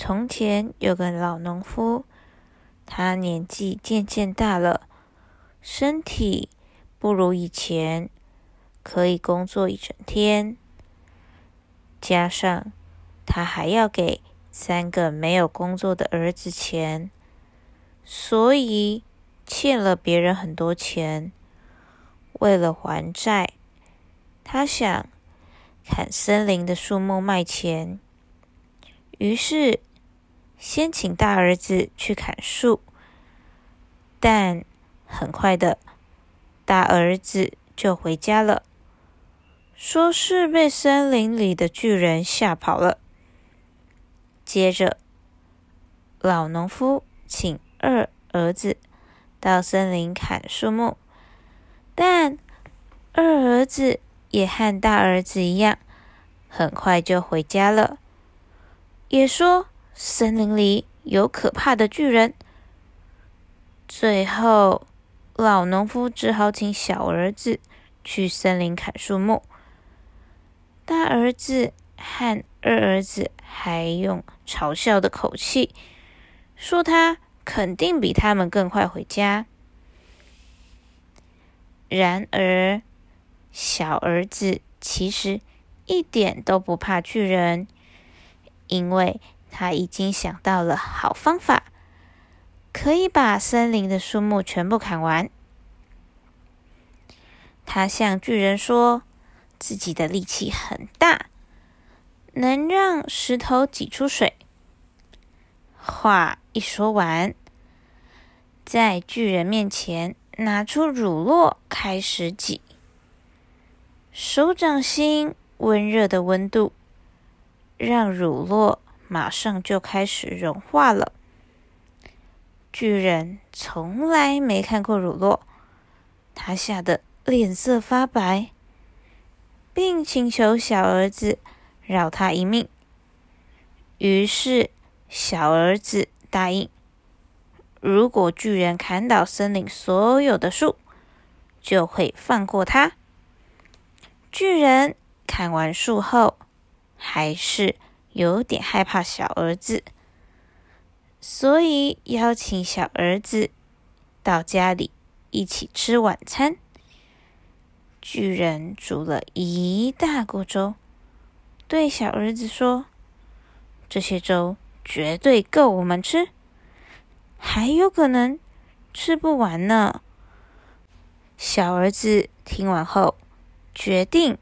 从前有个老农夫，他年纪渐渐大了，身体不如以前可以工作一整天，加上他还要给三个没有工作的儿子钱，所以欠了别人很多钱。为了还债，他想砍森林的树木卖钱，于是。先请大儿子去砍树，但很快的，大儿子就回家了，说是被森林里的巨人吓跑了。接着，老农夫请二儿子到森林砍树木，但二儿子也和大儿子一样，很快就回家了，也说。森林里有可怕的巨人。最后，老农夫只好请小儿子去森林砍树木。大儿子和二儿子还用嘲笑的口气说：“他肯定比他们更快回家。”然而，小儿子其实一点都不怕巨人，因为。他已经想到了好方法，可以把森林的树木全部砍完。他向巨人说：“自己的力气很大，能让石头挤出水。”话一说完，在巨人面前拿出乳酪开始挤，手掌心温热的温度让乳酪。马上就开始融化了。巨人从来没看过乳酪，他吓得脸色发白，并请求小儿子饶他一命。于是，小儿子答应，如果巨人砍倒森林所有的树，就会放过他。巨人砍完树后，还是。有点害怕小儿子，所以邀请小儿子到家里一起吃晚餐。巨人煮了一大锅粥，对小儿子说：“这些粥绝对够我们吃，还有可能吃不完呢。”小儿子听完后，决定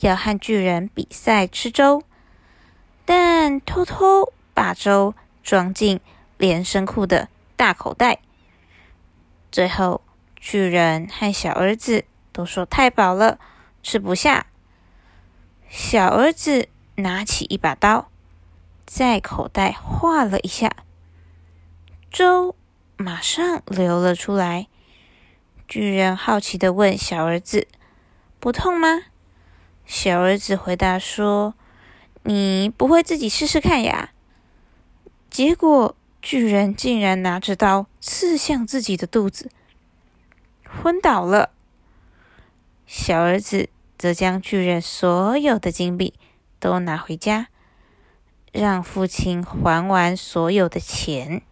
要和巨人比赛吃粥。但偷偷把粥装进连身裤的大口袋。最后，巨人和小儿子都说太饱了，吃不下。小儿子拿起一把刀，在口袋划了一下，粥马上流了出来。巨人好奇的问小儿子：“不痛吗？”小儿子回答说。你不会自己试试看呀？结果巨人竟然拿着刀刺向自己的肚子，昏倒了。小儿子则将巨人所有的金币都拿回家，让父亲还完所有的钱。